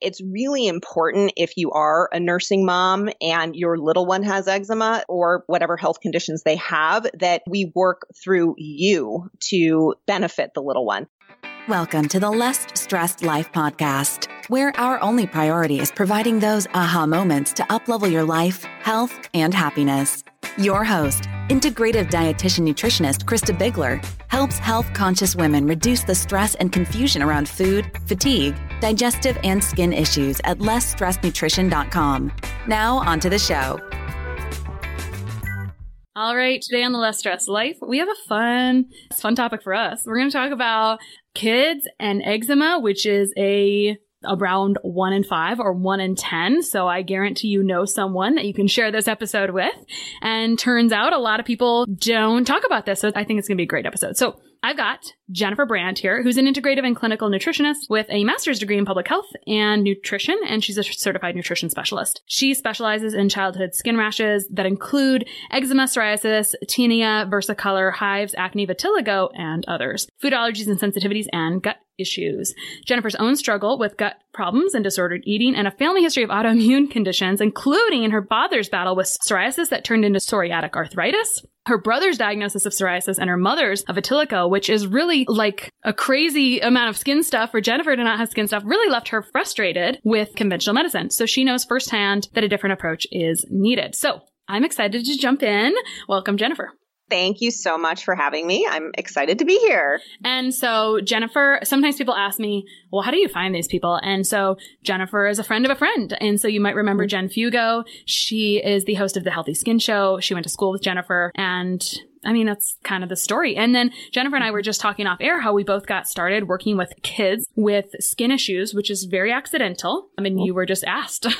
it's really important if you are a nursing mom and your little one has eczema or whatever health conditions they have that we work through you to benefit the little one. Welcome to the Less Stressed Life podcast, where our only priority is providing those aha moments to uplevel your life, health, and happiness. Your host, integrative dietitian nutritionist Krista Bigler, helps health conscious women reduce the stress and confusion around food, fatigue, digestive, and skin issues at lessstressednutrition.com. Now, on to the show. All right, today on the Less Stress Life, we have a fun, fun topic for us. We're going to talk about kids and eczema, which is a around one in five or one in 10. So I guarantee you know someone that you can share this episode with. And turns out a lot of people don't talk about this. So I think it's going to be a great episode. So I've got Jennifer Brand here, who's an integrative and clinical nutritionist with a master's degree in public health and nutrition, and she's a certified nutrition specialist. She specializes in childhood skin rashes that include eczema, psoriasis, tinea, versicolor, hives, acne, vitiligo, and others, food allergies and sensitivities, and gut issues. Jennifer's own struggle with gut problems and disordered eating and a family history of autoimmune conditions, including in her father's battle with psoriasis that turned into psoriatic arthritis, her brother's diagnosis of psoriasis and her mother's of vitiligo, which is really like a crazy amount of skin stuff for Jennifer to not have skin stuff, really left her frustrated with conventional medicine. So she knows firsthand that a different approach is needed. So I'm excited to jump in. Welcome, Jennifer. Thank you so much for having me. I'm excited to be here. And so, Jennifer, sometimes people ask me, well, how do you find these people? And so, Jennifer is a friend of a friend. And so, you might remember mm-hmm. Jen Fugo. She is the host of the Healthy Skin Show. She went to school with Jennifer. And I mean, that's kind of the story. And then Jennifer and I were just talking off air how we both got started working with kids with skin issues, which is very accidental. I mean, you were just asked to,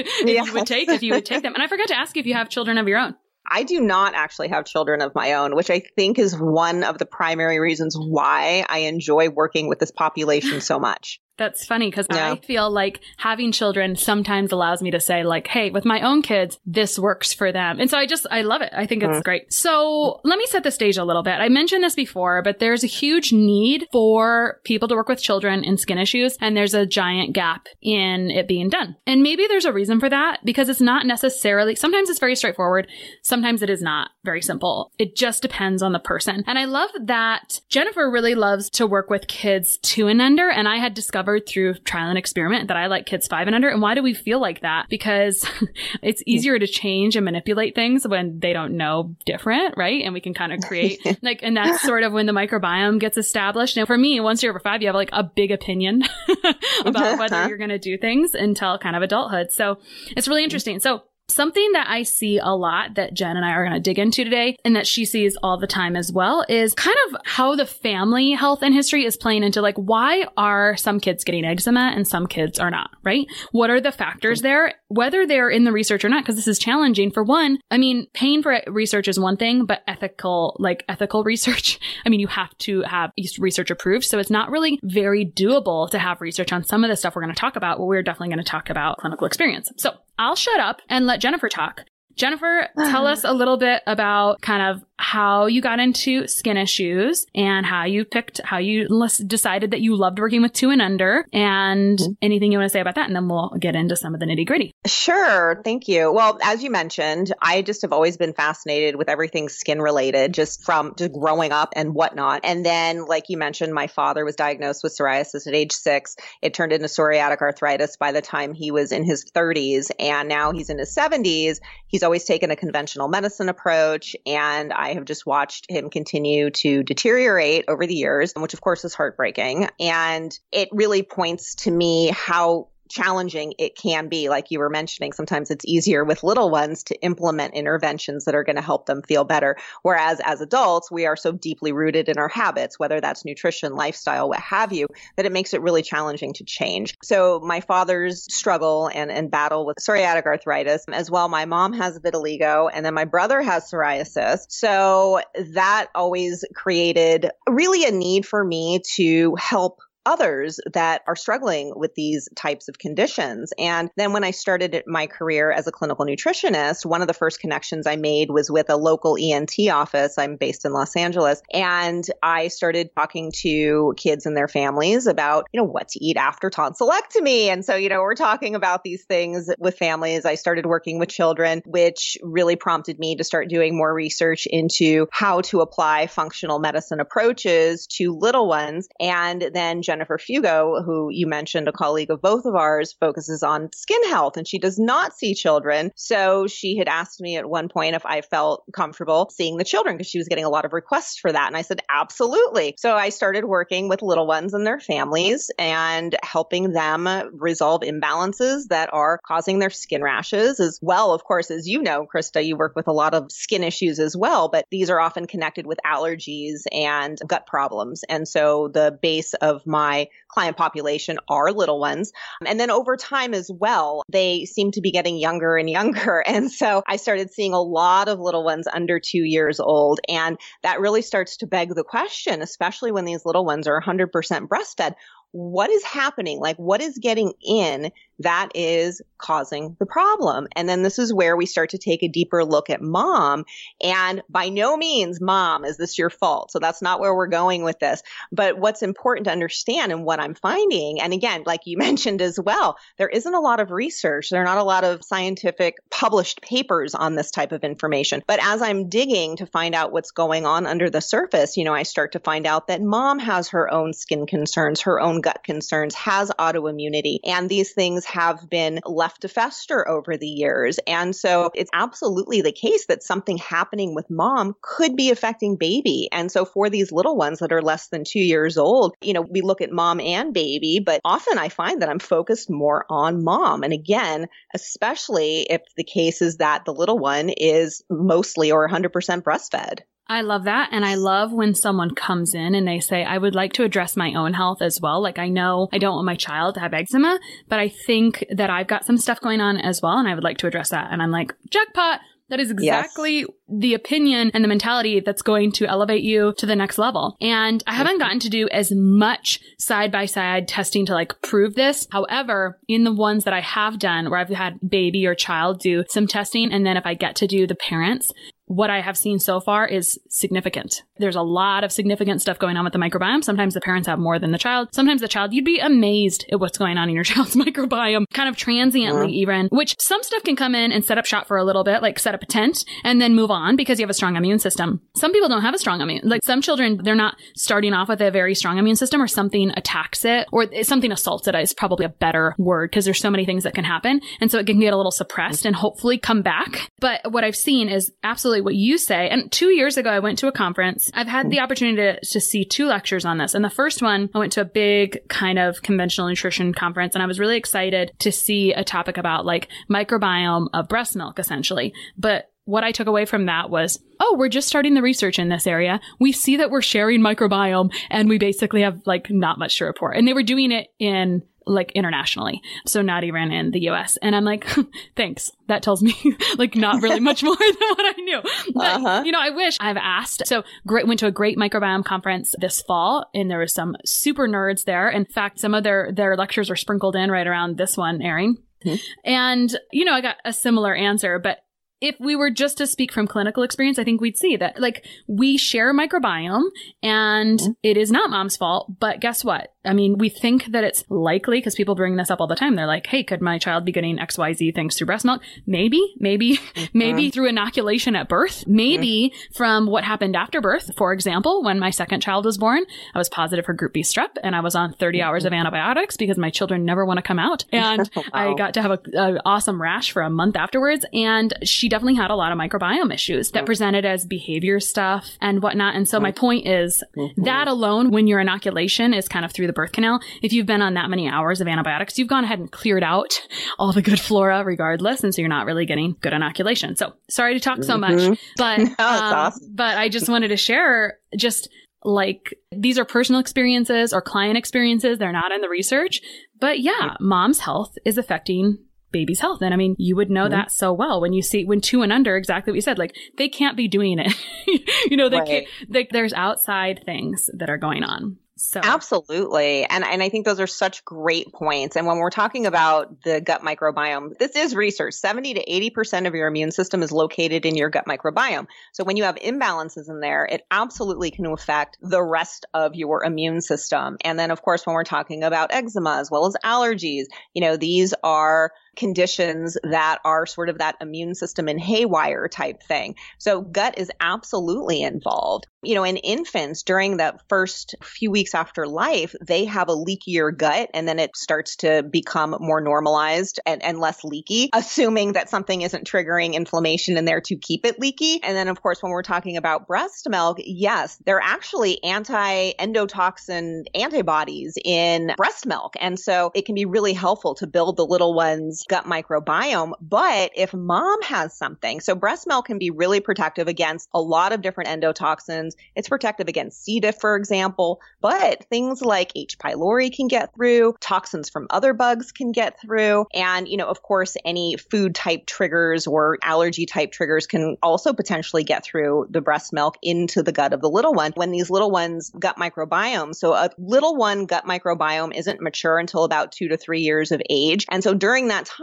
if yes. you would take, if you would take them. And I forgot to ask you if you have children of your own. I do not actually have children of my own, which I think is one of the primary reasons why I enjoy working with this population so much. That's funny because yeah. I feel like having children sometimes allows me to say like, Hey, with my own kids, this works for them. And so I just, I love it. I think it's mm. great. So let me set the stage a little bit. I mentioned this before, but there's a huge need for people to work with children in skin issues. And there's a giant gap in it being done. And maybe there's a reason for that because it's not necessarily, sometimes it's very straightforward. Sometimes it is not very simple. It just depends on the person. And I love that Jennifer really loves to work with kids two and under. And I had discovered discovered through trial and experiment that I like kids five and under. And why do we feel like that? Because it's hmm. easier to change and manipulate things when they don't know different, right? And we can kind of create like, and that's sort of when the microbiome gets established. Now, for me, once you're over five, you have like a big opinion about uh-huh. whether you're going to do things until kind of adulthood. So it's really hmm. interesting. So Something that I see a lot that Jen and I are going to dig into today and that she sees all the time as well is kind of how the family health and history is playing into like, why are some kids getting eczema and some kids are not, right? What are the factors there? Whether they're in the research or not, because this is challenging. For one, I mean, paying for research is one thing, but ethical, like ethical research, I mean, you have to have research approved. So it's not really very doable to have research on some of the stuff we're going to talk about. Well, we're definitely going to talk about clinical experience. So I'll shut up and let Jennifer talk. Jennifer, tell us a little bit about kind of how you got into skin issues and how you picked, how you decided that you loved working with two and under and mm-hmm. anything you want to say about that. And then we'll get into some of the nitty gritty. Sure. Thank you. Well, as you mentioned, I just have always been fascinated with everything skin related, just from just growing up and whatnot. And then, like you mentioned, my father was diagnosed with psoriasis at age six. It turned into psoriatic arthritis by the time he was in his 30s. And now he's in his 70s. He's always taken a conventional medicine approach. And I have just watched him continue to deteriorate over the years, which of course is heartbreaking. And it really points to me how challenging it can be. Like you were mentioning, sometimes it's easier with little ones to implement interventions that are going to help them feel better. Whereas as adults, we are so deeply rooted in our habits, whether that's nutrition, lifestyle, what have you, that it makes it really challenging to change. So my father's struggle and, and battle with psoriatic arthritis as well. My mom has vitiligo and then my brother has psoriasis. So that always created really a need for me to help others that are struggling with these types of conditions. And then when I started my career as a clinical nutritionist, one of the first connections I made was with a local ENT office. I'm based in Los Angeles. And I started talking to kids and their families about, you know, what to eat after tonsillectomy. And so, you know, we're talking about these things with families. I started working with children, which really prompted me to start doing more research into how to apply functional medicine approaches to little ones. And then Jennifer Fugo, who you mentioned, a colleague of both of ours, focuses on skin health and she does not see children. So she had asked me at one point if I felt comfortable seeing the children because she was getting a lot of requests for that. And I said, absolutely. So I started working with little ones and their families and helping them resolve imbalances that are causing their skin rashes as well. Of course, as you know, Krista, you work with a lot of skin issues as well, but these are often connected with allergies and gut problems. And so the base of my my client population are little ones. And then over time as well, they seem to be getting younger and younger. And so I started seeing a lot of little ones under two years old. And that really starts to beg the question, especially when these little ones are 100% breastfed what is happening? Like, what is getting in that is causing the problem? And then this is where we start to take a deeper look at mom. And by no means, mom, is this your fault? So that's not where we're going with this. But what's important to understand and what I'm finding, and again, like you mentioned as well, there isn't a lot of research. There are not a lot of scientific published papers on this type of information. But as I'm digging to find out what's going on under the surface, you know, I start to find out that mom has her own skin concerns, her own gut concerns, has autoimmunity, and these things have been left to fester over the years. And so it's absolutely the case that something happening with mom could be affecting baby. And so for these little ones that are less than two years old, you know, we look at mom and baby, but often I find that I'm focused more on mom. And again, especially if the case is that the little one is mostly or 100% breastfed. I love that. And I love when someone comes in and they say, I would like to address my own health as well. Like I know I don't want my child to have eczema, but I think that I've got some stuff going on as well. And I would like to address that. And I'm like, jackpot. That is exactly yes. the opinion and the mentality that's going to elevate you to the next level. And I haven't gotten to do as much side by side testing to like prove this. However, in the ones that I have done where I've had baby or child do some testing, and then if I get to do the parents, what I have seen so far is significant. There's a lot of significant stuff going on with the microbiome. Sometimes the parents have more than the child. Sometimes the child, you'd be amazed at what's going on in your child's microbiome, kind of transiently yeah. even, which some stuff can come in and set up shop for a little bit, like set up a tent and then move on because you have a strong immune system. Some people don't have a strong immune. Like some children, they're not starting off with a very strong immune system or something attacks it or something assaults it is probably a better word because there's so many things that can happen. And so it can get a little suppressed and hopefully come back. But what I've seen is absolutely what you say. And two years ago, I went to a conference. I've had the opportunity to, to see two lectures on this. And the first one, I went to a big kind of conventional nutrition conference and I was really excited to see a topic about like microbiome of breast milk, essentially. But what I took away from that was, oh, we're just starting the research in this area. We see that we're sharing microbiome and we basically have like not much to report. And they were doing it in like internationally. So not ran in the US. And I'm like, thanks. That tells me like not really much more than what I knew. But, uh-huh. you know, I wish I've asked. So great, went to a great microbiome conference this fall and there was some super nerds there. In fact, some of their, their lectures are sprinkled in right around this one airing. Mm-hmm. And, you know, I got a similar answer, but if we were just to speak from clinical experience, I think we'd see that like we share a microbiome and mm-hmm. it is not mom's fault. But guess what? I mean, we think that it's likely because people bring this up all the time. They're like, Hey, could my child be getting XYZ things through breast milk? Maybe, maybe, mm-hmm. maybe through inoculation at birth, maybe mm-hmm. from what happened after birth. For example, when my second child was born, I was positive for group B strep and I was on 30 hours of mm-hmm. antibiotics because my children never want to come out. And wow. I got to have an awesome rash for a month afterwards. And she definitely had a lot of microbiome issues that presented as behavior stuff and whatnot. And so my point is mm-hmm. that alone, when your inoculation is kind of through the birth canal, if you've been on that many hours of antibiotics, you've gone ahead and cleared out all the good flora regardless. And so you're not really getting good inoculation. So sorry to talk so much, mm-hmm. but, no, um, awesome. but I just wanted to share just like these are personal experiences or client experiences. They're not in the research, but yeah, mom's health is affecting baby's health. And I mean, you would know mm-hmm. that so well when you see when two and under, exactly what you said, like they can't be doing it. you know, they right. can't, they, there's outside things that are going on. So absolutely. And and I think those are such great points. And when we're talking about the gut microbiome, this is research. 70 to 80% of your immune system is located in your gut microbiome. So when you have imbalances in there, it absolutely can affect the rest of your immune system. And then of course when we're talking about eczema as well as allergies, you know, these are conditions that are sort of that immune system in haywire type thing. So gut is absolutely involved. You know, in infants during the first few weeks after life, they have a leakier gut and then it starts to become more normalized and, and less leaky, assuming that something isn't triggering inflammation in there to keep it leaky. And then, of course, when we're talking about breast milk, yes, there are actually anti endotoxin antibodies in breast milk. And so it can be really helpful to build the little ones gut microbiome. But if mom has something, so breast milk can be really protective against a lot of different endotoxins. It's protective against C. diff, for example, but things like H. pylori can get through, toxins from other bugs can get through. And, you know, of course, any food type triggers or allergy type triggers can also potentially get through the breast milk into the gut of the little one when these little ones gut microbiome. So a little one gut microbiome isn't mature until about two to three years of age. And so during that time,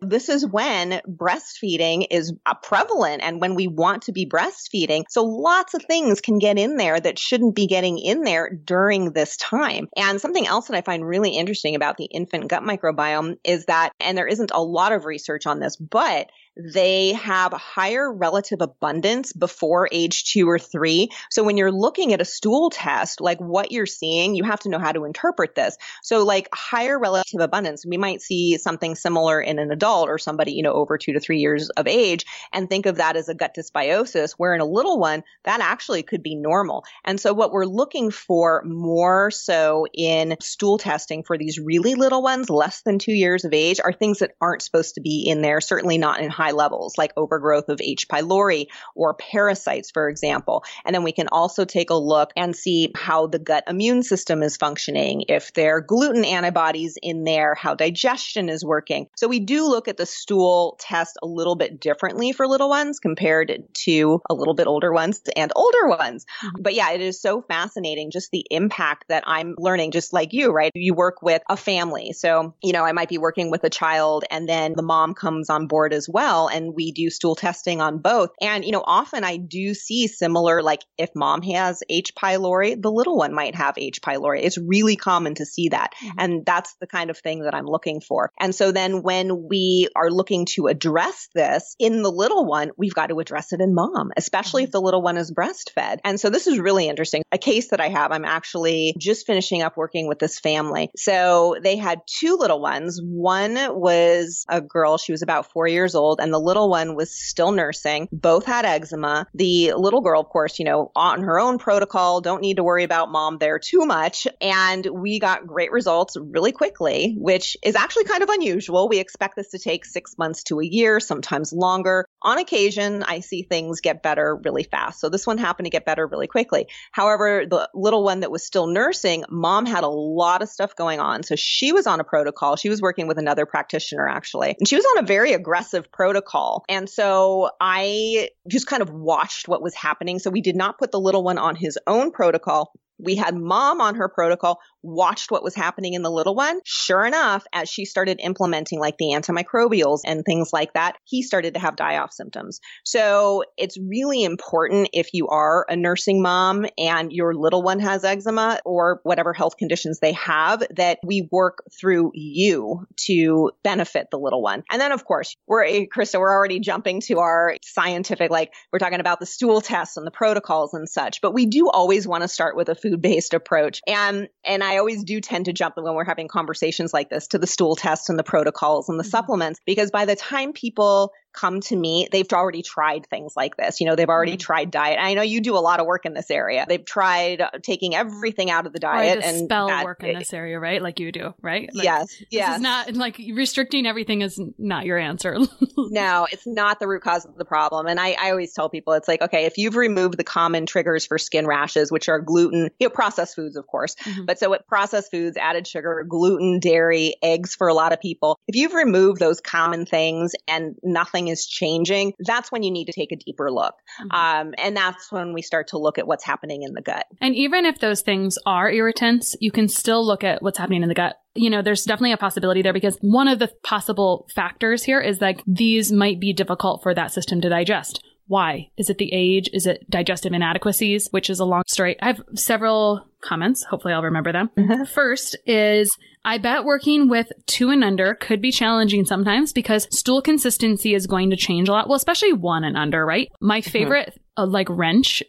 this is when breastfeeding is uh, prevalent and when we want to be breastfeeding. So lots of things can get in there that shouldn't be getting in there during this time. And something else that I find really interesting about the infant gut microbiome is that, and there isn't a lot of research on this, but they have higher relative abundance before age two or three. So when you're looking at a stool test, like what you're seeing, you have to know how to interpret this. So like higher relative abundance, we might see something similar in an adult or somebody, you know, over two to three years of age and think of that as a gut dysbiosis, where in a little one, that actually could be normal. And so what we're looking for more so in stool testing for these really little ones, less than two years of age, are things that aren't supposed to be in there, certainly not in high levels, like overgrowth of H. pylori or parasites, for example. And then we can also take a look and see how the gut immune system is functioning, if there are gluten antibodies in there, how digestion is working. So we do look at the stool test a little bit differently for little ones compared to a little bit older ones and older ones. Mm-hmm. But yeah, it is so fascinating just the impact that I'm learning, just like you, right? You work with a family. So, you know, I might be working with a child and then the mom comes on board as well well. And we do stool testing on both. And, you know, often I do see similar, like if mom has H. pylori, the little one might have H. pylori. It's really common to see that. Mm-hmm. And that's the kind of thing that I'm looking for. And so then when we are looking to address this in the little one, we've got to address it in mom, especially mm-hmm. if the little one is breastfed. And so this is really interesting. A case that I have, I'm actually just finishing up working with this family. So they had two little ones. One was a girl, she was about four years old, and the little one was still nursing. Both had eczema. The little girl, of course, you know, on her own protocol, don't need to worry about mom there too much. And we got great results really quickly, which is actually kind of unusual. We expect this to take six months to a year, sometimes longer. On occasion, I see things get better really fast. So this one happened to get better really quickly. However, the little one that was still nursing, mom had a lot of stuff going on. So she was on a protocol. She was working with another practitioner actually. And she was on a very aggressive protocol protocol. And so I just kind of watched what was happening. So we did not put the little one on his own protocol. We had mom on her protocol watched what was happening in the little one. Sure enough, as she started implementing like the antimicrobials and things like that, he started to have die off symptoms. So it's really important if you are a nursing mom and your little one has eczema or whatever health conditions they have that we work through you to benefit the little one. And then of course, we're, eh, Krista, we're already jumping to our scientific, like we're talking about the stool tests and the protocols and such, but we do always want to start with a food based approach. And, and I always do tend to jump when we're having conversations like this to the stool tests and the protocols and the mm-hmm. supplements, because by the time people come to me, they've already tried things like this. You know, they've already mm-hmm. tried diet. I know you do a lot of work in this area. They've tried taking everything out of the diet and spell work in this area, right? Like you do, right? Like, yes. Yes. Is not like restricting everything is not your answer. no, it's not the root cause of the problem. And I, I always tell people it's like, okay, if you've removed the common triggers for skin rashes, which are gluten, you know, processed foods, of course. Mm-hmm. But so with processed foods, added sugar, gluten, dairy, eggs for a lot of people, if you've removed those common things and nothing is changing, that's when you need to take a deeper look. Mm-hmm. Um, and that's when we start to look at what's happening in the gut. And even if those things are irritants, you can still look at what's happening in the gut you know, there's definitely a possibility there because one of the possible factors here is like these might be difficult for that system to digest. Why? Is it the age? Is it digestive inadequacies? Which is a long story. I have several comments. Hopefully I'll remember them. Mm-hmm. First is I bet working with two and under could be challenging sometimes because stool consistency is going to change a lot. Well, especially one and under, right? My mm-hmm. favorite, mm-hmm. uh, like wrench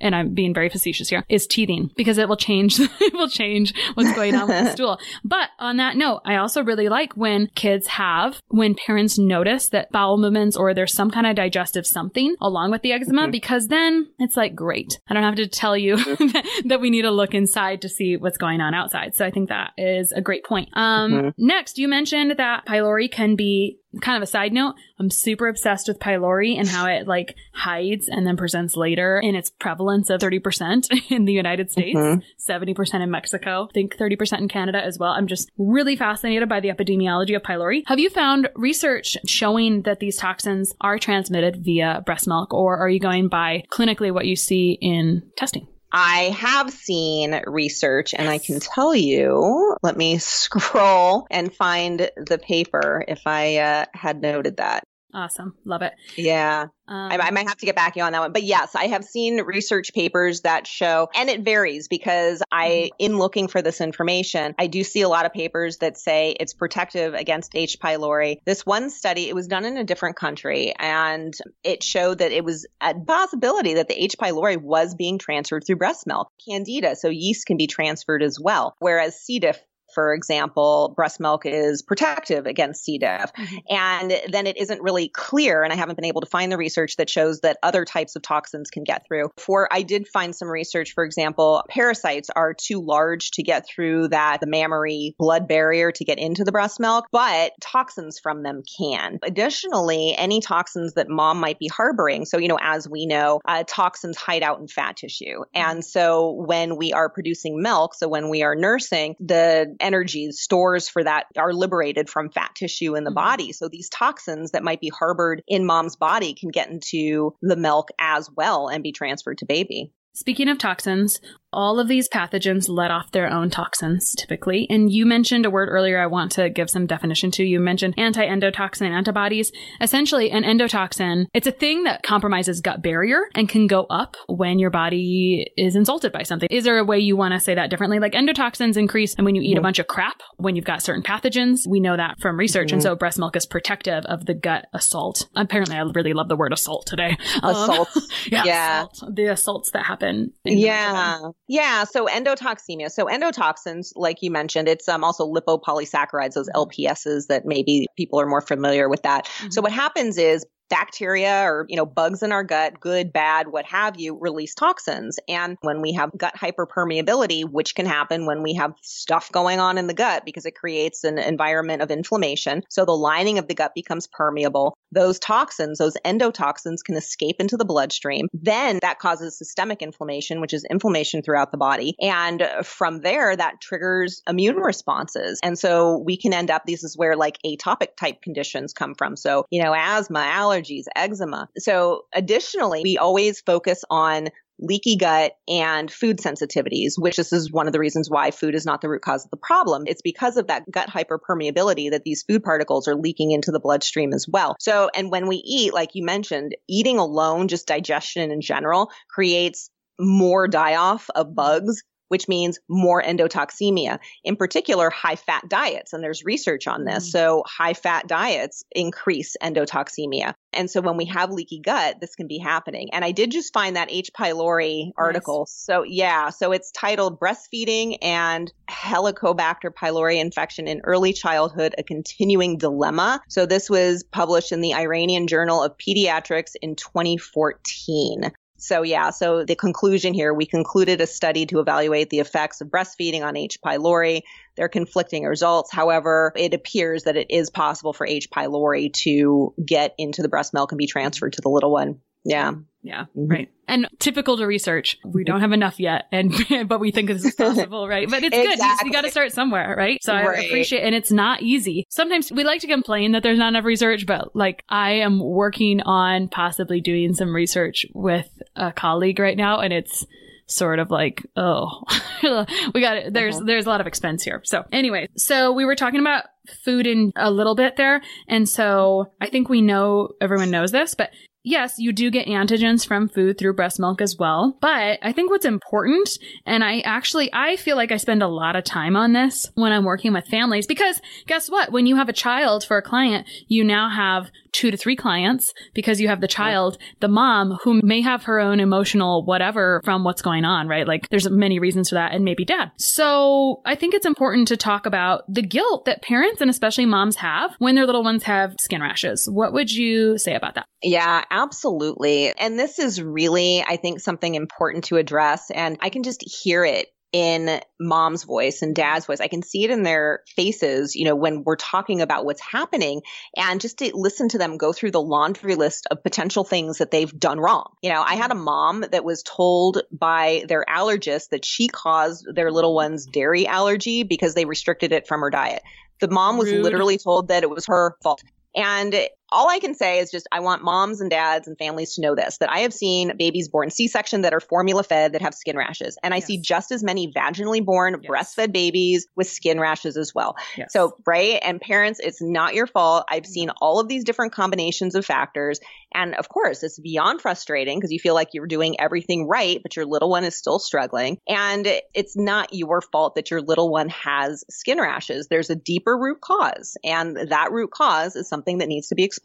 and I'm being very facetious here, is teething because it will change, it will change what's going on with the stool. But on that note, I also really like when kids have, when parents notice that bowel movements or there's some kind of digestive something along with the eczema, mm-hmm. because then it's like, great. I don't have to tell you mm-hmm. that we need to look inside to see what's going on outside. So I think that is a great point. Um, mm-hmm. next, you mentioned that pylori can be kind of a side note, I'm super obsessed with pylori and how it like hides and then presents later in its prevalence of 30% in the United States, mm-hmm. 70% in Mexico, I think 30% in Canada as well. I'm just really fascinated by the epidemiology of pylori. Have you found research showing that these toxins are transmitted via breast milk or are you going by clinically what you see in testing? I have seen research and I can tell you, let me scroll and find the paper if I uh, had noted that. Awesome. Love it. Yeah. Um, I, I, might have to get back to you on that one. But yes, I have seen research papers that show, and it varies because I, mm-hmm. in looking for this information, I do see a lot of papers that say it's protective against H. pylori. This one study, it was done in a different country, and it showed that it was a possibility that the H. pylori was being transferred through breast milk. Candida, so yeast can be transferred as well. Whereas C. diff for example, breast milk is protective against C. diff. Mm-hmm. And then it isn't really clear, and I haven't been able to find the research that shows that other types of toxins can get through. For I did find some research, for example, parasites are too large to get through that the mammary blood barrier to get into the breast milk, but toxins from them can. Additionally, any toxins that mom might be harboring. So, you know, as we know, uh, toxins hide out in fat tissue. Mm-hmm. And so when we are producing milk, so when we are nursing, the energies, stores for that are liberated from fat tissue in the mm-hmm. body. So these toxins that might be harbored in mom's body can get into the milk as well and be transferred to baby. Speaking of toxins, all of these pathogens let off their own toxins typically. And you mentioned a word earlier I want to give some definition to. You mentioned anti-endotoxin antibodies. Essentially, an endotoxin, it's a thing that compromises gut barrier and can go up when your body is insulted by something. Is there a way you want to say that differently? Like endotoxins increase and when you eat a bunch of crap, when you've got certain pathogens. We know that from research. Mm-hmm. And so breast milk is protective of the gut assault. Apparently, I really love the word assault today. Assault. Um, yeah. yeah. Assault. The assaults that happen. Yeah. Yeah, so endotoxemia. So endotoxins, like you mentioned, it's um, also lipopolysaccharides, those LPSs that maybe people are more familiar with that. Mm-hmm. So what happens is bacteria or you know bugs in our gut good bad what have you release toxins. And when we have gut hyperpermeability which can happen when we have stuff going on in the gut because it creates an environment of inflammation. So the lining of the gut becomes permeable. Those toxins those endotoxins can escape into the bloodstream. Then that causes systemic inflammation which is inflammation throughout the body. And from there that triggers immune responses. And so we can end up this is where like atopic type conditions come from. So you know asthma allergy allergies, eczema. So additionally, we always focus on leaky gut and food sensitivities, which this is one of the reasons why food is not the root cause of the problem. It's because of that gut hyperpermeability that these food particles are leaking into the bloodstream as well. So, and when we eat, like you mentioned, eating alone, just digestion in general creates more die off of bugs which means more endotoxemia, in particular, high fat diets. And there's research on this. Mm. So high fat diets increase endotoxemia. And so when we have leaky gut, this can be happening. And I did just find that H. pylori article. Nice. So yeah, so it's titled breastfeeding and Helicobacter pylori infection in early childhood, a continuing dilemma. So this was published in the Iranian Journal of Pediatrics in 2014. So yeah, so the conclusion here, we concluded a study to evaluate the effects of breastfeeding on H. pylori. There are conflicting results. However, it appears that it is possible for H. pylori to get into the breast milk and be transferred to the little one. Yeah. Yeah. Mm-hmm. Right. And typical to research, we don't have enough yet. And, but we think this is possible, right? But it's exactly. good. You, got to start somewhere, right? So right. I appreciate, and it's not easy. Sometimes we like to complain that there's not enough research, but like I am working on possibly doing some research with a colleague right now and it's, sort of like, oh, we got it. There's, uh-huh. there's a lot of expense here. So anyway, so we were talking about food in a little bit there. And so I think we know everyone knows this, but yes, you do get antigens from food through breast milk as well. But I think what's important, and I actually, I feel like I spend a lot of time on this when I'm working with families because guess what? When you have a child for a client, you now have two to three clients because you have the child, the mom who may have her own emotional whatever from what's going on, right? Like there's many reasons for that and maybe dad. So I think it's important to talk about the guilt that parents and especially moms have when their little ones have skin rashes. What would you say about that? Yeah, absolutely. And this is really, I think, something important to address. And I can just hear it in mom's voice and dad's voice. I can see it in their faces, you know, when we're talking about what's happening and just to listen to them go through the laundry list of potential things that they've done wrong. You know, I had a mom that was told by their allergist that she caused their little one's dairy allergy because they restricted it from her diet. The mom was Rude. literally told that it was her fault. And all I can say is just I want moms and dads and families to know this that I have seen babies born C section that are formula fed that have skin rashes. And I yes. see just as many vaginally born yes. breastfed babies with skin rashes as well. Yes. So, right. And parents, it's not your fault. I've seen all of these different combinations of factors. And of course, it's beyond frustrating because you feel like you're doing everything right, but your little one is still struggling. And it's not your fault that your little one has skin rashes. There's a deeper root cause. And that root cause is something that needs to be explored.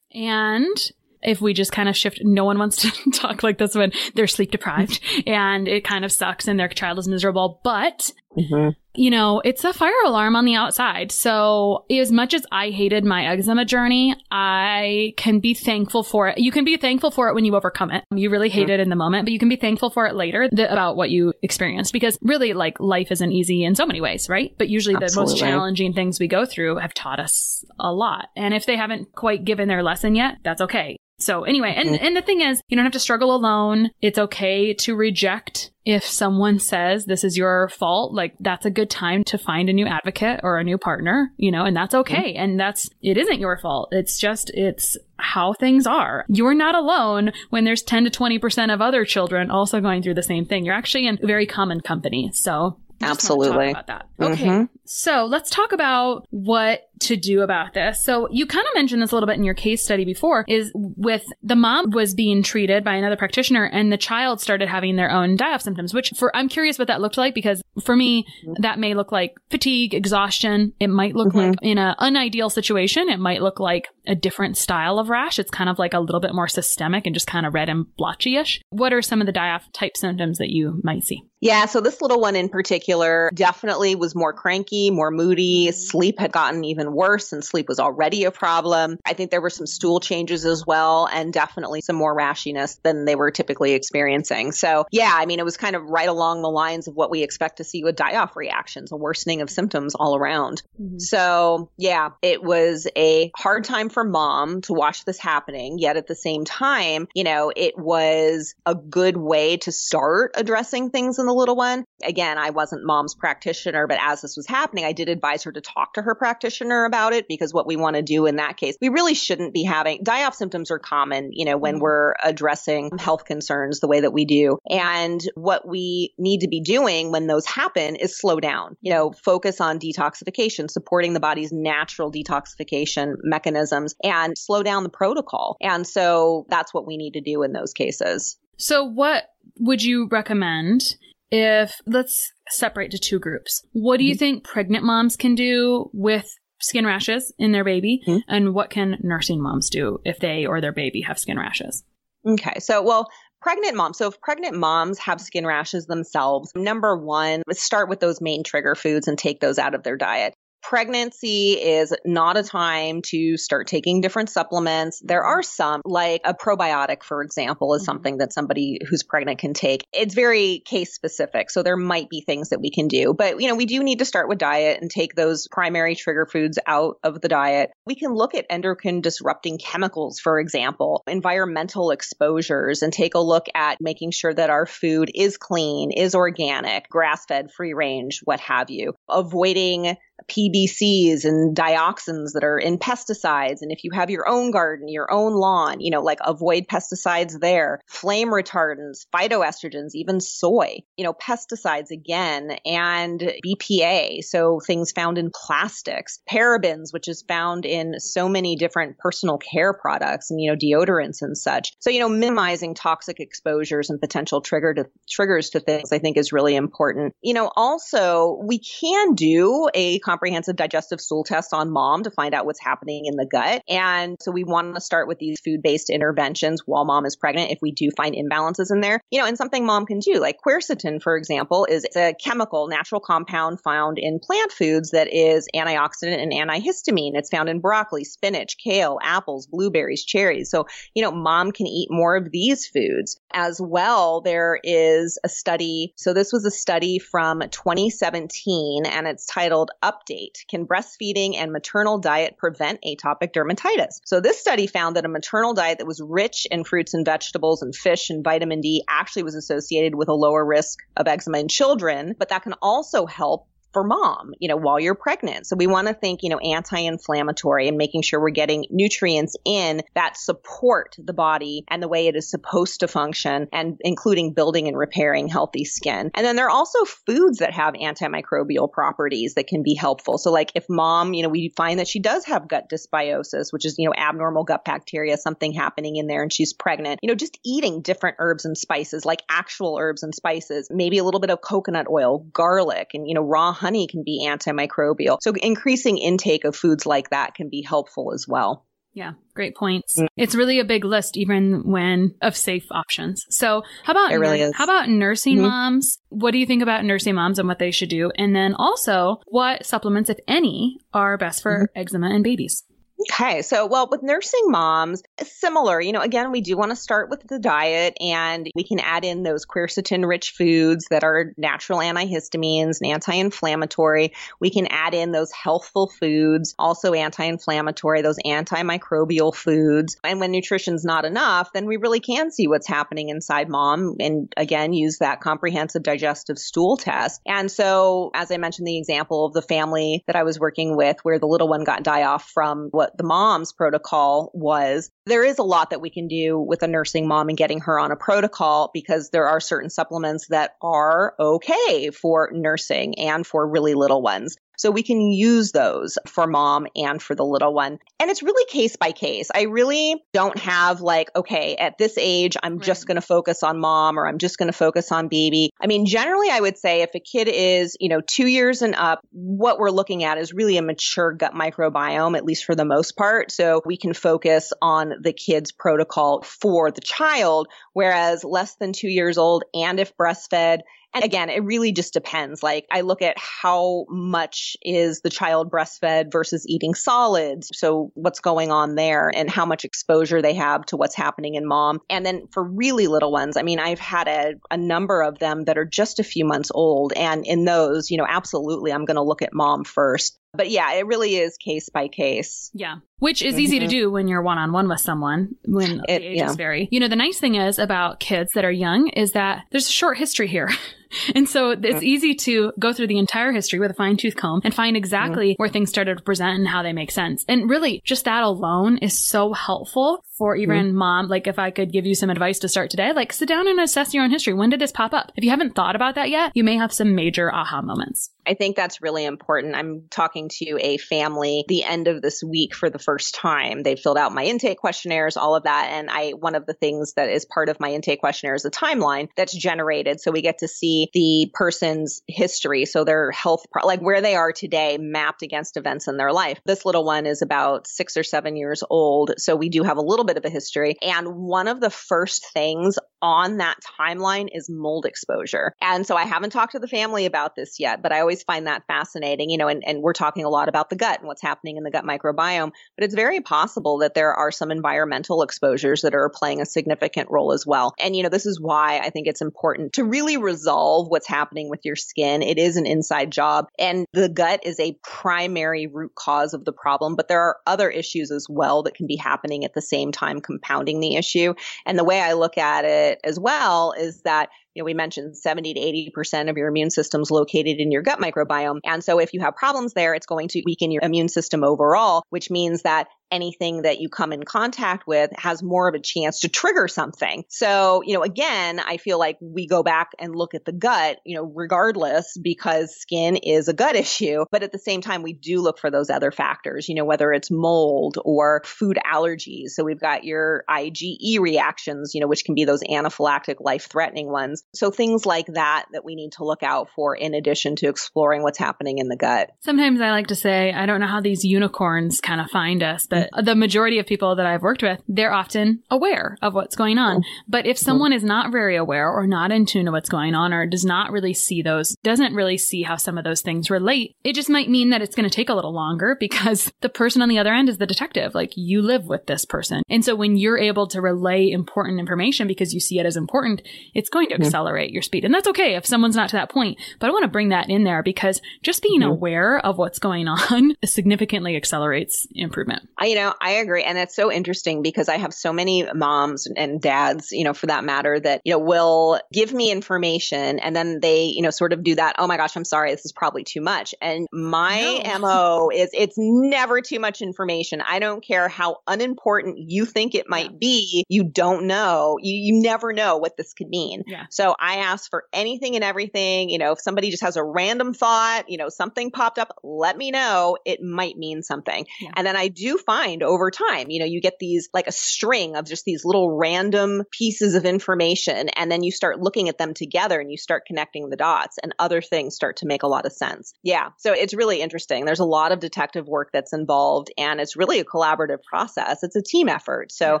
And if we just kind of shift, no one wants to talk like this when they're sleep deprived and it kind of sucks and their child is miserable. But mm-hmm you know, it's a fire alarm on the outside. So as much as I hated my eczema journey, I can be thankful for it. You can be thankful for it when you overcome it. You really hate mm-hmm. it in the moment, but you can be thankful for it later th- about what you experienced because really like life isn't easy in so many ways, right? But usually Absolutely. the most challenging things we go through have taught us a lot. And if they haven't quite given their lesson yet, that's okay. So anyway, and, mm-hmm. and the thing is, you don't have to struggle alone. It's okay to reject if someone says this is your fault. Like that's a good time to find a new advocate or a new partner, you know, and that's mm-hmm. okay. Mm-hmm. And that's, it isn't your fault. It's just, it's how things are. You're not alone when there's 10 to 20% of other children also going through the same thing. You're actually in very common company. So Absolutely. about that. Okay. Mm-hmm. So let's talk about what to do about this. So you kind of mentioned this a little bit in your case study before is with the mom was being treated by another practitioner and the child started having their own die-off symptoms, which for, I'm curious what that looked like because for me, mm-hmm. that may look like fatigue, exhaustion. It might look mm-hmm. like in an unideal situation, it might look like a different style of rash. It's kind of like a little bit more systemic and just kind of red and blotchy-ish. What are some of the die-off type symptoms that you might see? Yeah. So this little one in particular definitely was more cranky, more moody. Sleep had gotten even worse and sleep was already a problem. I think there were some stool changes as well and definitely some more rashiness than they were typically experiencing. So yeah, I mean, it was kind of right along the lines of what we expect to see with die off reactions, a worsening of symptoms all around. Mm-hmm. So yeah, it was a hard time for mom to watch this happening. Yet at the same time, you know, it was a good way to start addressing things in the little one. Again, I wasn't mom's practitioner, but as this was happening, I did advise her to talk to her practitioner about it because what we want to do in that case, we really shouldn't be having die off symptoms are common, you know, when mm-hmm. we're addressing health concerns the way that we do. And what we need to be doing when those happen is slow down, you know, focus on detoxification, supporting the body's natural detoxification mechanisms and slow down the protocol. And so that's what we need to do in those cases. So what would you recommend if let's separate to two groups. What do you mm-hmm. think pregnant moms can do with skin rashes in their baby mm-hmm. and what can nursing moms do if they or their baby have skin rashes? Okay. So, well, pregnant moms. So if pregnant moms have skin rashes themselves, number one, start with those main trigger foods and take those out of their diet pregnancy is not a time to start taking different supplements. There are some, like a probiotic, for example, is mm-hmm. something that somebody who's pregnant can take. It's very case specific. So there might be things that we can do. But, you know, we do need to start with diet and take those primary trigger foods out of the diet. We can look at endocrine disrupting chemicals, for example, environmental exposures, and take a look at making sure that our food is clean, is organic, grass fed, free range, what have you. Avoiding PBCs and dioxins that are in pesticides. And if you have your own garden, your own lawn, you know, like avoid pesticides there, flame retardants, phytoestrogens, even soy, you know, pesticides again, and BPA. So things found in plastics, parabens, which is found in so many different personal care products and, you know, deodorants and such. So, you know, minimizing toxic exposures and potential trigger to triggers to things, I think is really important. You know, also we can do a comprehensive digestive stool test on mom to find out what's happening in the gut. And so we want to start with these food based interventions while mom is pregnant if we do find imbalances in there. You know, and something mom can do, like quercetin, for example, is a chemical, natural compound found in plant foods that is antioxidant and antihistamine. It's found in broccoli, spinach, kale, apples, blueberries, cherries. So, you know, mom can eat more of these foods. As well, there is a study. So this was a study from 2017 and it's titled Up update Can breastfeeding and maternal diet prevent atopic dermatitis? So, this study found that a maternal diet that was rich in fruits and vegetables and fish and vitamin D actually was associated with a lower risk of eczema in children, but that can also help for mom, you know, while you're pregnant. So we want to think, you know, anti-inflammatory and making sure we're getting nutrients in that support the body and the way it is supposed to function and including building and repairing healthy skin. And then there are also foods that have antimicrobial properties that can be helpful. So like if mom, you know, we find that she does have gut dysbiosis, which is, you know, abnormal gut bacteria, something happening in there and she's pregnant, you know, just eating different herbs and spices, like actual herbs and spices, maybe a little bit of coconut oil, garlic and, you know, raw honey honey can be antimicrobial. So increasing intake of foods like that can be helpful as well. Yeah, great points. It's really a big list, even when of safe options. So, how about it really how about nursing mm-hmm. moms? What do you think about nursing moms and what they should do? And then also, what supplements, if any, are best for mm-hmm. eczema and babies? Okay. So, well, with nursing moms, similar, you know, again, we do want to start with the diet and we can add in those quercetin rich foods that are natural antihistamines and anti inflammatory. We can add in those healthful foods, also anti inflammatory, those antimicrobial foods. And when nutrition's not enough, then we really can see what's happening inside mom and again, use that comprehensive digestive stool test. And so, as I mentioned, the example of the family that I was working with where the little one got die off from what the mom's protocol was. There is a lot that we can do with a nursing mom and getting her on a protocol because there are certain supplements that are okay for nursing and for really little ones. So we can use those for mom and for the little one. And it's really case by case. I really don't have like, okay, at this age, I'm right. just going to focus on mom or I'm just going to focus on baby. I mean, generally, I would say if a kid is, you know, two years and up, what we're looking at is really a mature gut microbiome, at least for the most part. So we can focus on the kid's protocol for the child, whereas less than two years old and if breastfed, and again, it really just depends. Like I look at how much is the child breastfed versus eating solids. So what's going on there and how much exposure they have to what's happening in mom. And then for really little ones, I mean, I've had a, a number of them that are just a few months old. And in those, you know, absolutely, I'm going to look at mom first. But yeah, it really is case by case. Yeah. Which is mm-hmm. easy to mm-hmm. do when you're one on one with someone when it, the ages yeah. vary. You know, the nice thing is about kids that are young is that there's a short history here. and so it's easy to go through the entire history with a fine tooth comb and find exactly where things started to present and how they make sense. And really, just that alone is so helpful for even mm-hmm. mom. Like, if I could give you some advice to start today, like sit down and assess your own history. When did this pop up? If you haven't thought about that yet, you may have some major aha moments. I think that's really important. I'm talking to a family the end of this week for the first time. They filled out my intake questionnaires, all of that. And I, one of the things that is part of my intake questionnaire is a timeline that's generated. So we get to see the person's history. So their health, pro- like where they are today mapped against events in their life. This little one is about six or seven years old. So we do have a little bit of a history. And one of the first things on that timeline is mold exposure. And so I haven't talked to the family about this yet, but I always find that fascinating, you know, and, and we're talking a lot about the gut and what's happening in the gut microbiome, but it's very possible that there are some environmental exposures that are playing a significant role as well. And, you know, this is why I think it's important to really resolve what's happening with your skin. It is an inside job and the gut is a primary root cause of the problem, but there are other issues as well that can be happening at the same time, compounding the issue. And the way I look at it as well is that you know, we mentioned 70 to 80% of your immune system is located in your gut microbiome. And so if you have problems there, it's going to weaken your immune system overall, which means that anything that you come in contact with has more of a chance to trigger something. So, you know, again, I feel like we go back and look at the gut, you know, regardless because skin is a gut issue, but at the same time we do look for those other factors, you know, whether it's mold or food allergies. So we've got your IgE reactions, you know, which can be those anaphylactic life-threatening ones. So things like that that we need to look out for in addition to exploring what's happening in the gut. Sometimes I like to say, I don't know how these unicorns kind of find us, but the majority of people that I've worked with, they're often aware of what's going on. But if someone is not very aware or not in tune to what's going on or does not really see those, doesn't really see how some of those things relate, it just might mean that it's going to take a little longer because the person on the other end is the detective. Like you live with this person. And so when you're able to relay important information because you see it as important, it's going to accelerate your speed. And that's okay if someone's not to that point. But I want to bring that in there because just being mm-hmm. aware of what's going on significantly accelerates improvement. I, you know, I agree. And it's so interesting because I have so many moms and dads, you know, for that matter, that, you know, will give me information and then they, you know, sort of do that. Oh my gosh, I'm sorry. This is probably too much. And my no. MO is it's never too much information. I don't care how unimportant you think it might yeah. be. You don't know. You, you never know what this could mean. Yeah. So I ask for anything and everything. You know, if somebody just has a random thought, you know, something popped up, let me know. It might mean something. Yeah. And then I do find over time. You know, you get these like a string of just these little random pieces of information, and then you start looking at them together and you start connecting the dots, and other things start to make a lot of sense. Yeah. So it's really interesting. There's a lot of detective work that's involved, and it's really a collaborative process. It's a team effort. So,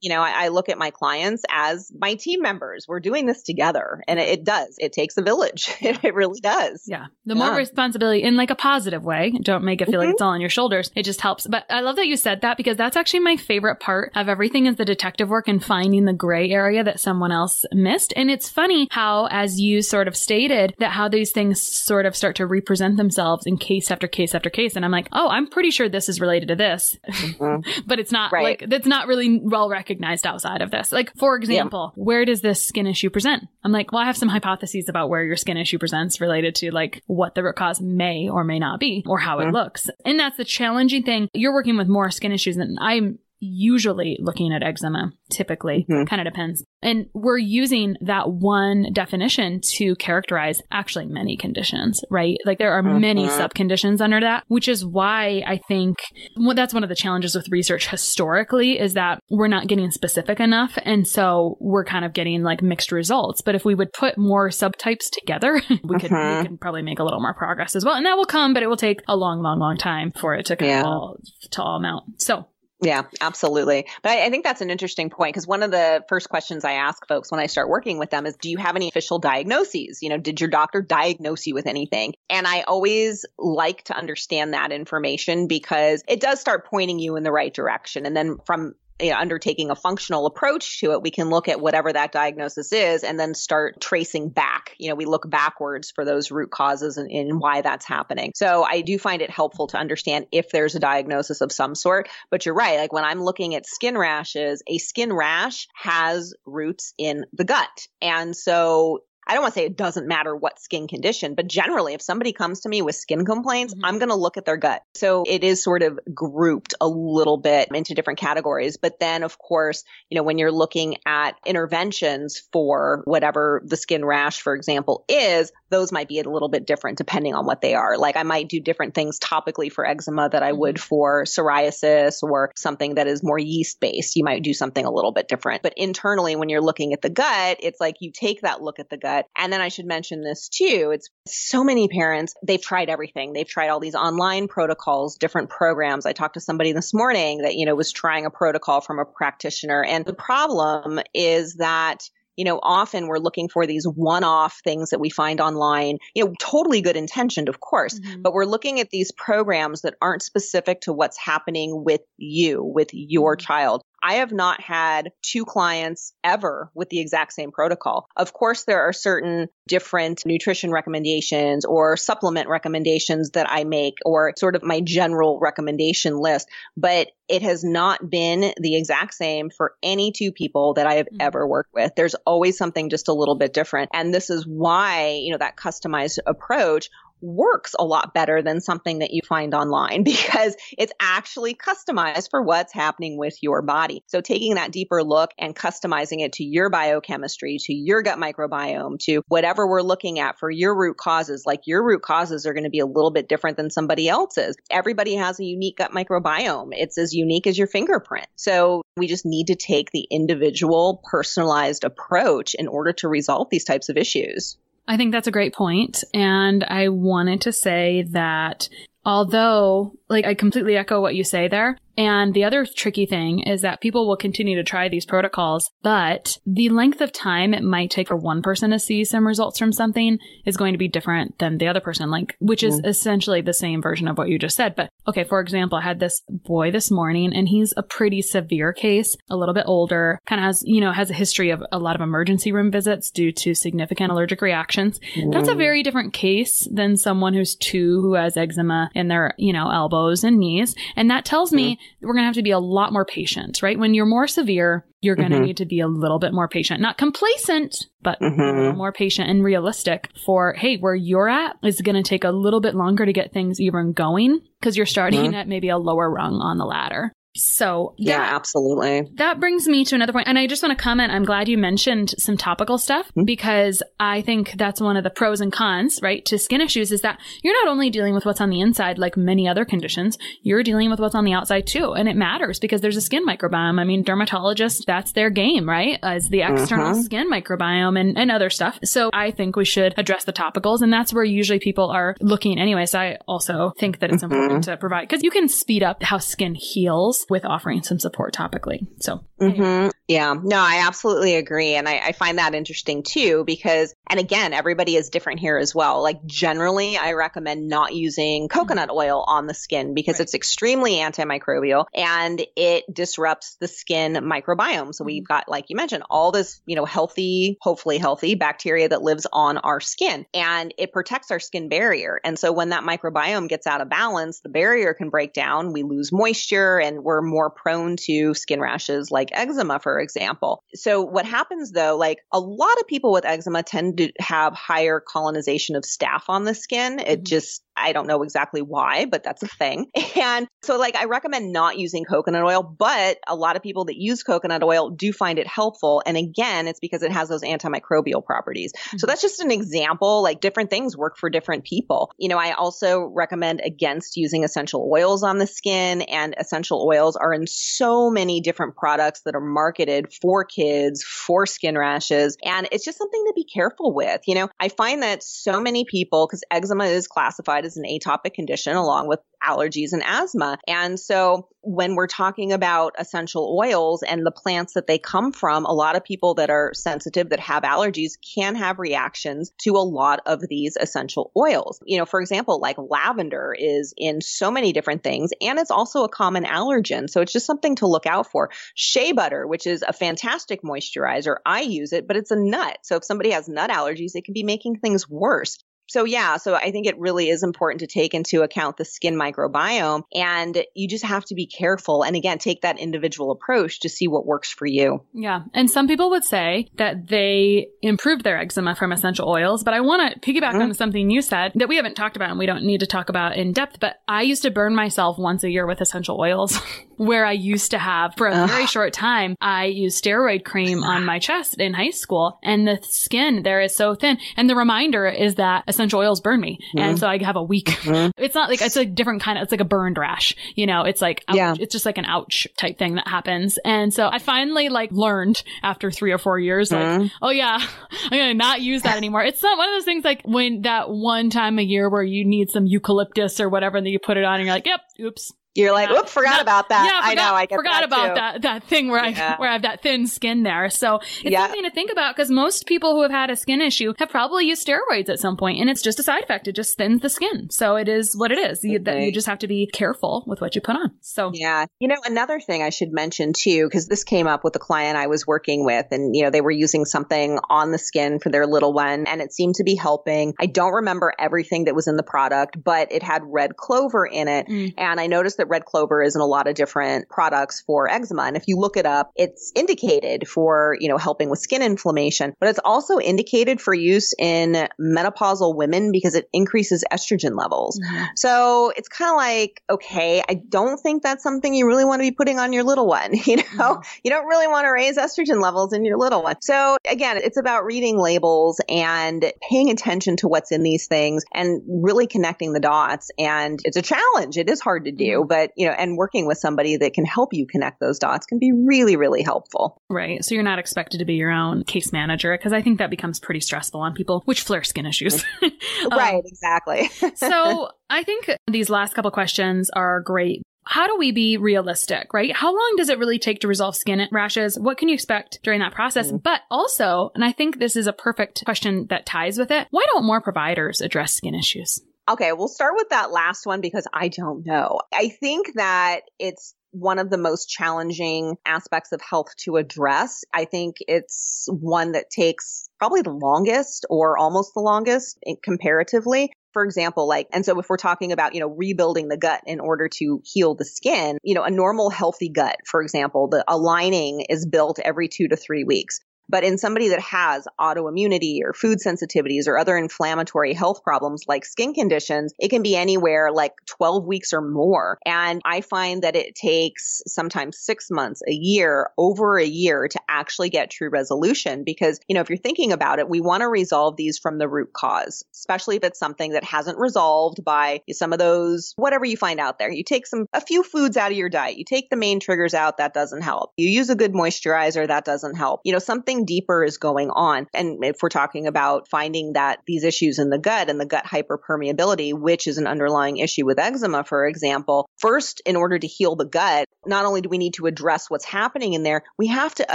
you know, I, I look at my clients as my team members. We're doing this together, and it, it does. It takes a village. it really does. Yeah. The more yeah. responsibility in like a positive way, don't make it feel mm-hmm. like it's all on your shoulders. It just helps. But I love that you said that because that's actually my favorite part of everything is the detective work and finding the gray area that someone else missed. And it's funny how, as you sort of stated, that how these things sort of start to represent themselves in case after case after case. And I'm like, oh, I'm pretty sure this is related to this, mm-hmm. but it's not right. like, that's not really well recognized outside of this. Like, for example, yeah. where does this skin issue present? I'm like, well, I have some hypotheses about where your skin issue presents related to like what the root cause may or may not be or how mm-hmm. it looks. And that's the challenging thing. You're working with more skin issues than I I'm usually looking at eczema, typically, mm-hmm. kind of depends. And we're using that one definition to characterize actually many conditions, right? Like there are mm-hmm. many sub conditions under that, which is why I think well, that's one of the challenges with research historically is that we're not getting specific enough. And so we're kind of getting like mixed results. But if we would put more subtypes together, we could, mm-hmm. we could probably make a little more progress as well. And that will come, but it will take a long, long, long time for it to, yeah. all, to all mount. So yeah, absolutely. But I, I, think that's an interesting point because one of the first questions I ask folks when I start working with them is, do you have any official diagnoses? You know, did your doctor diagnose you with anything? And I always like to understand that information because it does start pointing you in the right direction. And then from you know, undertaking a functional approach to it, we can look at whatever that diagnosis is and then start tracing back. You know, we look backwards for those root causes and, and, why that's happening. So I do find it helpful to understand if there's a diagnosis of some sort. But you're right. Like when I'm looking at skin rashes, a skin rash has roots in the gut. And so I don't want to say it doesn't matter what skin condition, but generally, if somebody comes to me with skin complaints, mm-hmm. I'm going to look at their gut. So it is sort of grouped a little bit into different categories. But then, of course, you know, when you're looking at interventions for whatever the skin rash, for example, is, those might be a little bit different depending on what they are. Like I might do different things topically for eczema that I would mm-hmm. for psoriasis or something that is more yeast based. You might do something a little bit different. But internally, when you're looking at the gut, it's like you take that look at the gut. And then I should mention this too. It's so many parents, they've tried everything. They've tried all these online protocols, different programs. I talked to somebody this morning that, you know, was trying a protocol from a practitioner. And the problem is that you know, often we're looking for these one off things that we find online, you know, totally good intentioned, of course, mm-hmm. but we're looking at these programs that aren't specific to what's happening with you, with your mm-hmm. child. I have not had two clients ever with the exact same protocol. Of course, there are certain different nutrition recommendations or supplement recommendations that I make or sort of my general recommendation list, but it has not been the exact same for any two people that I have mm-hmm. ever worked with. There's always something just a little bit different. And this is why, you know, that customized approach works a lot better than something that you find online because it's actually customized for what's happening with your body. So taking that deeper look and customizing it to your biochemistry, to your gut microbiome, to whatever we're looking at for your root causes, like your root causes are going to be a little bit different than somebody else's. Everybody has a unique gut microbiome. It's as unique as your fingerprint. So we just need to take the individual personalized approach in order to resolve these types of issues. I think that's a great point. And I wanted to say that although, like, I completely echo what you say there, and the other tricky thing is that people will continue to try these protocols, but the length of time it might take for one person to see some results from something is going to be different than the other person, like, which is mm. essentially the same version of what you just said. But okay, for example, I had this boy this morning and he's a pretty severe case, a little bit older, kind of has, you know, has a history of a lot of emergency room visits due to significant allergic reactions. Mm. That's a very different case than someone who's two who has eczema in their, you know, elbows and knees. And that tells mm. me we're going to have to be a lot more patient, right? When you're more severe, you're going to mm-hmm. need to be a little bit more patient, not complacent, but mm-hmm. a little more patient and realistic for, hey, where you're at is going to take a little bit longer to get things even going because you're starting mm-hmm. at maybe a lower rung on the ladder. So yeah, absolutely. That brings me to another point. And I just want to comment. I'm glad you mentioned some topical stuff mm-hmm. because I think that's one of the pros and cons, right? To skin issues is that you're not only dealing with what's on the inside, like many other conditions, you're dealing with what's on the outside too. And it matters because there's a skin microbiome. I mean, dermatologists, that's their game, right? As the external mm-hmm. skin microbiome and, and other stuff. So I think we should address the topicals. And that's where usually people are looking anyway. So I also think that it's mm-hmm. important to provide because you can speed up how skin heals with offering some support topically. So, mm-hmm. yeah, no, I absolutely agree. And I, I, find that interesting too, because, and again, everybody is different here as well. Like, generally, I recommend not using coconut mm-hmm. oil on the skin because right. it's extremely antimicrobial and it disrupts the skin microbiome. So, we've mm-hmm. got, like you mentioned, all this, you know, healthy, hopefully healthy bacteria that lives on our skin and it protects our skin barrier. And so, when that microbiome gets out of balance, the barrier can break down, we lose moisture, and we're more prone to skin rashes like eczema, for example. So what happens though, like a lot of people with eczema tend to have higher colonization of staph on the skin. It mm-hmm. just I don't know exactly why, but that's a thing. And so like I recommend not using coconut oil, but a lot of people that use coconut oil do find it helpful. And again, it's because it has those antimicrobial properties. Mm-hmm. So that's just an example, like different things work for different people. You know, I also recommend against using essential oils on the skin and essential oils are in so many different products that are marketed for kids, for skin rashes. And it's just something to be careful with. You know, I find that so many people, because eczema is classified as an atopic condition along with allergies and asthma. And so when we're talking about essential oils and the plants that they come from, a lot of people that are sensitive that have allergies can have reactions to a lot of these essential oils. You know, for example, like lavender is in so many different things and it's also a common allergen. So it's just something to look out for. Shea butter, which is a fantastic moisturizer. I use it, but it's a nut. So if somebody has nut allergies, it can be making things worse So yeah, so I think it really is important to take into account the skin microbiome and you just have to be careful and again take that individual approach to see what works for you. Yeah. And some people would say that they improved their eczema from essential oils, but I want to piggyback mm-hmm. on something you said that we haven't talked about and we don't need to talk about in depth, but I used to burn myself once a year with essential oils where I used to have for a Ugh. very short time, I used steroid cream on my chest in high school and the skin there is so thin. And the reminder is that essential oils burn me. Mm-hmm. And so I have a week. Mm-hmm. It's not like, it's a different kind of, it's like a burned rash. You know, it's like, ouch, yeah. it's just like an ouch type thing that happens. And so I finally like learned after three or four years, mm-hmm. like, oh yeah, I'm going to not use that anymore. It's not one of those things like when that one time a year where you need some eucalyptus or whatever and then you put it on and you're like, yep, oops, you're like, yeah. forgot not, about that. Yeah, I, forgot, know. I forgot that about too. that that thing where yeah. I where I have that thin skin there. So it's yeah. something to think about because most people who have had a skin issue have probably used steroids at some point, and it's just a side effect. It just thins the skin. So it is what it is. You, that you just have to be careful with what you put on. So yeah, you know, another thing I should mention too, because this came up with a client I was working with, and you know, they were using something on the skin for their little one, and it seemed to be helping. I don't remember everything that was in the product, but it had red clover in it, mm. and I noticed that red clover is in a lot of different products for eczema. And if you look it up, it's indicated for, you know, helping with skin inflammation, but it's also indicated for use in menopausal women because it increases estrogen levels. Mm-hmm. So it's kind of like, okay, I don't think that's something you really want to be putting on your little one. You know, mm-hmm. you don't really want to raise estrogen levels in your little one. So again, it's about reading labels and paying attention to what's in these things and really connecting the dots. And it's a challenge. It is hard to do, mm-hmm. But you know, and working with somebody that can help you connect those dots can be really, really helpful. Right. So you're not expected to be your own case manager because I think that becomes pretty stressful on people, which flare skin issues. um, right. Exactly. so I think these last couple questions are great how do we be realistic, right? How long does it really take to resolve skin rashes? What can you expect during that process? Mm. But also, and I think this is a perfect question that ties with it, why don't more providers address skin issues? Okay, we'll start with that last one because I don't know. I think that it's one of the most challenging aspects of health to address. I think it's one that takes probably the longest or almost the longest eh, comparatively. For example, like, and so if we're talking about, you know, rebuilding the gut in order to heal the skin, you know, a normal healthy gut, for example, the a lining is built every two to three weeks. But in somebody that has autoimmunity or food sensitivities or other inflammatory health problems like skin conditions, it can be anywhere like 12 weeks or more. And I find that it takes sometimes six months, a year, over a year to actually get true resolution. Because, you know, if you're thinking about it, we want to resolve these from the root cause, especially if it's something that hasn't resolved by some of those, whatever you find out there. You take some, a few foods out of your diet. You take the main triggers out. That doesn't help. You use a good moisturizer. That doesn't help. You know, something something deeper is going on. And if we're talking about finding that these issues in the gut and the gut hyperpermeability, which is an underlying issue with eczema, for example, first, in order to heal the gut, not only do we need to address what's happening in there, we have to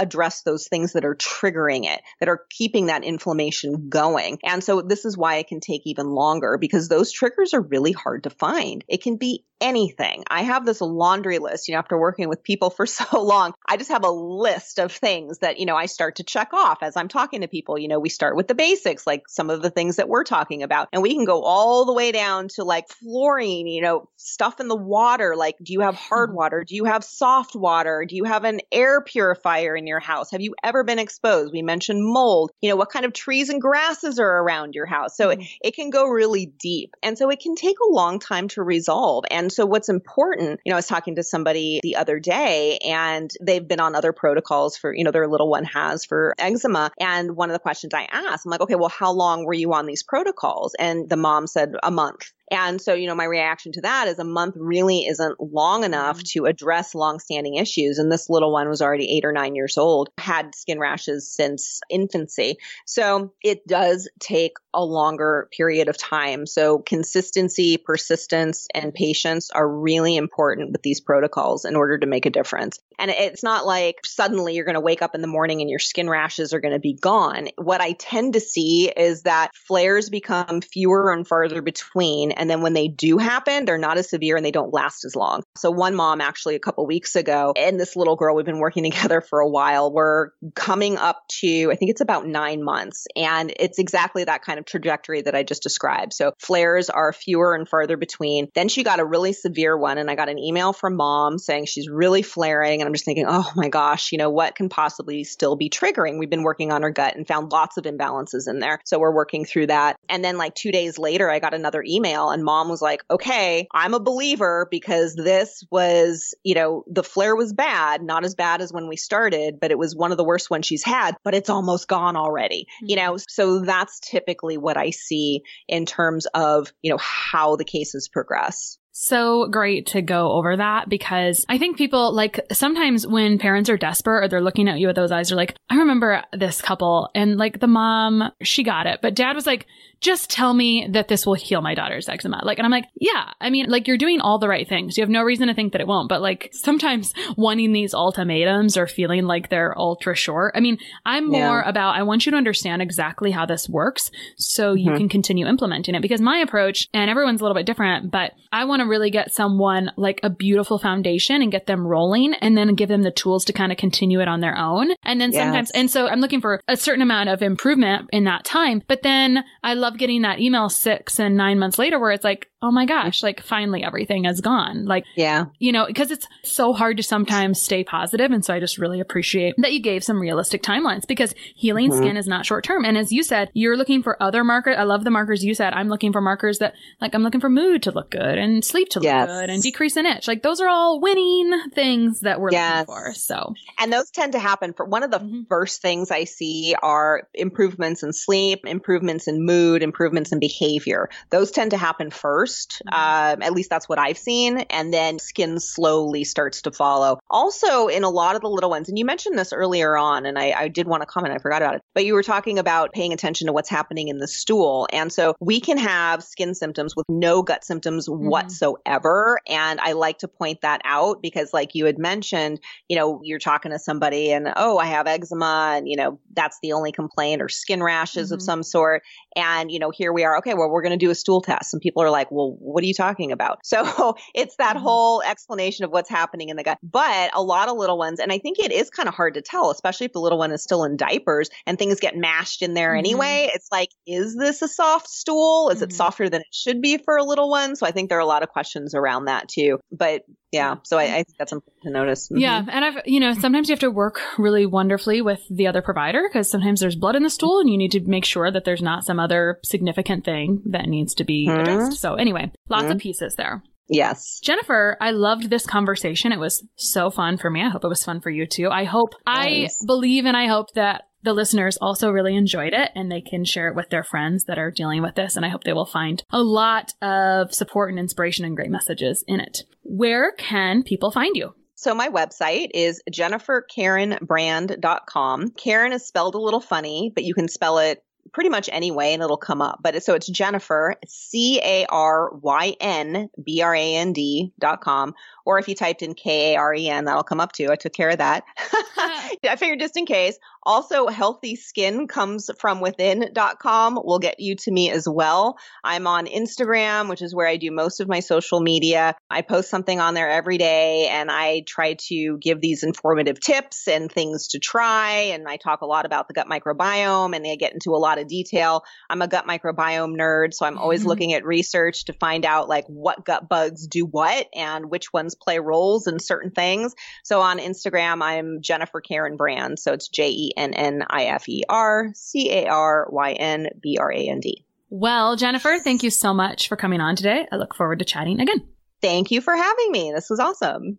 address those things that are triggering it, that are keeping that inflammation going. And so this is why it can take even longer because those triggers are really hard to find. It can be anything. I have this laundry list, you know, after working with people for so long, I just have a list of things that, you know, I start to check off as I'm talking to people. You know, we start with the basics, like some of the things that we're talking about, and we can go all the way down to like fluorine, you know, stuff in the water. Like, do you have hard mm-hmm. water? Do you have soft water? Do you have an air purifier in your house? Have you ever been exposed? We mentioned mold. You know, what kind of trees and grasses are around your house? So mm-hmm. it, it can go really deep. And so it can take a long time to resolve. And so what's important, you know, I was talking to somebody the other day and they've been on other protocols for, you know, their little one has for eczema. And one of the questions I asked, I'm like, okay, well, how long were you on these protocols? And the mom said a month. And so, you know, my reaction to that is a month really isn't long enough mm-hmm. to address longstanding issues. And this little one was already eight or nine years old, had skin rashes since infancy. So it does take a longer period of time. So consistency, persistence, and patience are really important with these protocols in order to make a difference. And it's not like suddenly you're going to wake up in the morning and your skin rashes are going to be gone. What I tend to see is that flares become fewer and farther between And then when they do happen, they're not as severe and they don't last as long. So one mom actually a couple weeks ago and this little girl, we've been working together for a while. We're coming up to, I think it's about nine months and it's exactly that kind of trajectory that I just described. So flares are fewer and farther between. Then she got a really severe one and I got an email from mom saying she's really flaring. And I'm just thinking, oh my gosh, you know, what can possibly still be triggering? We've been working on her gut and found lots of imbalances in there. So we're working through that. And then like two days later, I got another email and mom was like, okay, I'm a believer because this was, you know, the flare was bad, not as bad as when we started, but it was one of the worst ones she's had, but it's almost gone already, mm-hmm. you know? So that's typically what I see in terms of, you know, how the cases progress so great to go over that because I think people like sometimes when parents are desperate or they're looking at you with those eyes, they're like, I remember this couple and like the mom, she got it, but dad was like, just tell me that this will heal my daughter's eczema. Like, and I'm like, yeah, I mean, like you're doing all the right things. You have no reason to think that it won't, but like sometimes wanting these ultimatums or feeling like they're ultra short. I mean, I'm yeah. more about, I want you to understand exactly how this works so mm-hmm. you can continue implementing it because my approach and everyone's a little bit different, but I want to really get someone like a beautiful foundation and get them rolling and then give them the tools to kind of continue it on their own. And then yes. sometimes, and so I'm looking for a certain amount of improvement in that time, but then I love love getting that email six and nine months later where it's like, oh my gosh, like finally everything is gone. Like, yeah, you know, because it's so hard to sometimes stay positive. And so I just really appreciate that you gave some realistic timelines because healing mm-hmm. skin is not short term. And as you said, you're looking for other markers. I love the markers you said. I'm looking for markers that like I'm looking for mood to look good and sleep to yes. look good and decrease in itch. Like those are all winning things that we're yes. looking for. So, and those tend to happen for one of the mm-hmm. first things I see are improvements in sleep, improvements in mood, improvements in behavior. Those tend to happen first first. Um, at least that's what I've seen. And then skin slowly starts to follow. Also, in a lot of the little ones, and you mentioned this earlier on, and I, I did want to comment, I forgot about it, but you were talking about paying attention to what's happening in the stool. And so we can have skin symptoms with no gut symptoms mm-hmm. whatsoever. And I like to point that out because, like you had mentioned, you know, you're talking to somebody and, oh, I have eczema, and, you know, that's the only complaint or skin rashes mm-hmm. of some sort. And, you know, here we are. Okay, well, we're going to do a stool test. And people are like, well, well, what are you talking about? So it's that mm-hmm. whole explanation of what's happening in the gut. But a lot of little ones, and I think it is kind of hard to tell, especially if the little one is still in diapers and things get mashed in there mm-hmm. anyway. It's like, is this a soft stool? Is mm-hmm. it softer than it should be for a little one? So I think there are a lot of questions around that too. But yeah, so I, I think that's important to notice. Mm-hmm. Yeah, and I've you know sometimes you have to work really wonderfully with the other provider because sometimes there's blood in the stool and you need to make sure that there's not some other significant thing that needs to be mm-hmm. addressed. So anyway, lots mm-hmm. of pieces there. Yes. Jennifer, I loved this conversation. It was so fun for me. I hope it was fun for you too. I hope, nice. I believe and I hope that the listeners also really enjoyed it and they can share it with their friends that are dealing with this. And I hope they will find a lot of support and inspiration and great messages in it. Where can people find you? So my website is jennifercarynbrand.com. Caryn is spelled a little funny, but you can spell it pretty much any way and it'll come up. But so it's Jennifer, C A R Y N B R A N D dot com, or if you typed in K A R E N, that'll come up too. I took care of that. I figured just in case. Also, healthy skin comes from within.com will get you to me as well. I'm on Instagram, which is where I do most of my social media. I post something on there every day and I try to give these informative tips and things to try. And I talk a lot about the gut microbiome and I get into a lot of detail. I'm a gut microbiome nerd, so I'm always mm-hmm. looking at research to find out like what gut bugs do what and which ones play roles in certain things. So on Instagram, I'm Jennifer Caryn Brand. So it's J E N N I F E R C A R Y N B R A N D. Well, Jennifer, thank you so much for coming on today. I look forward to chatting again. Thank you for having me. This was awesome.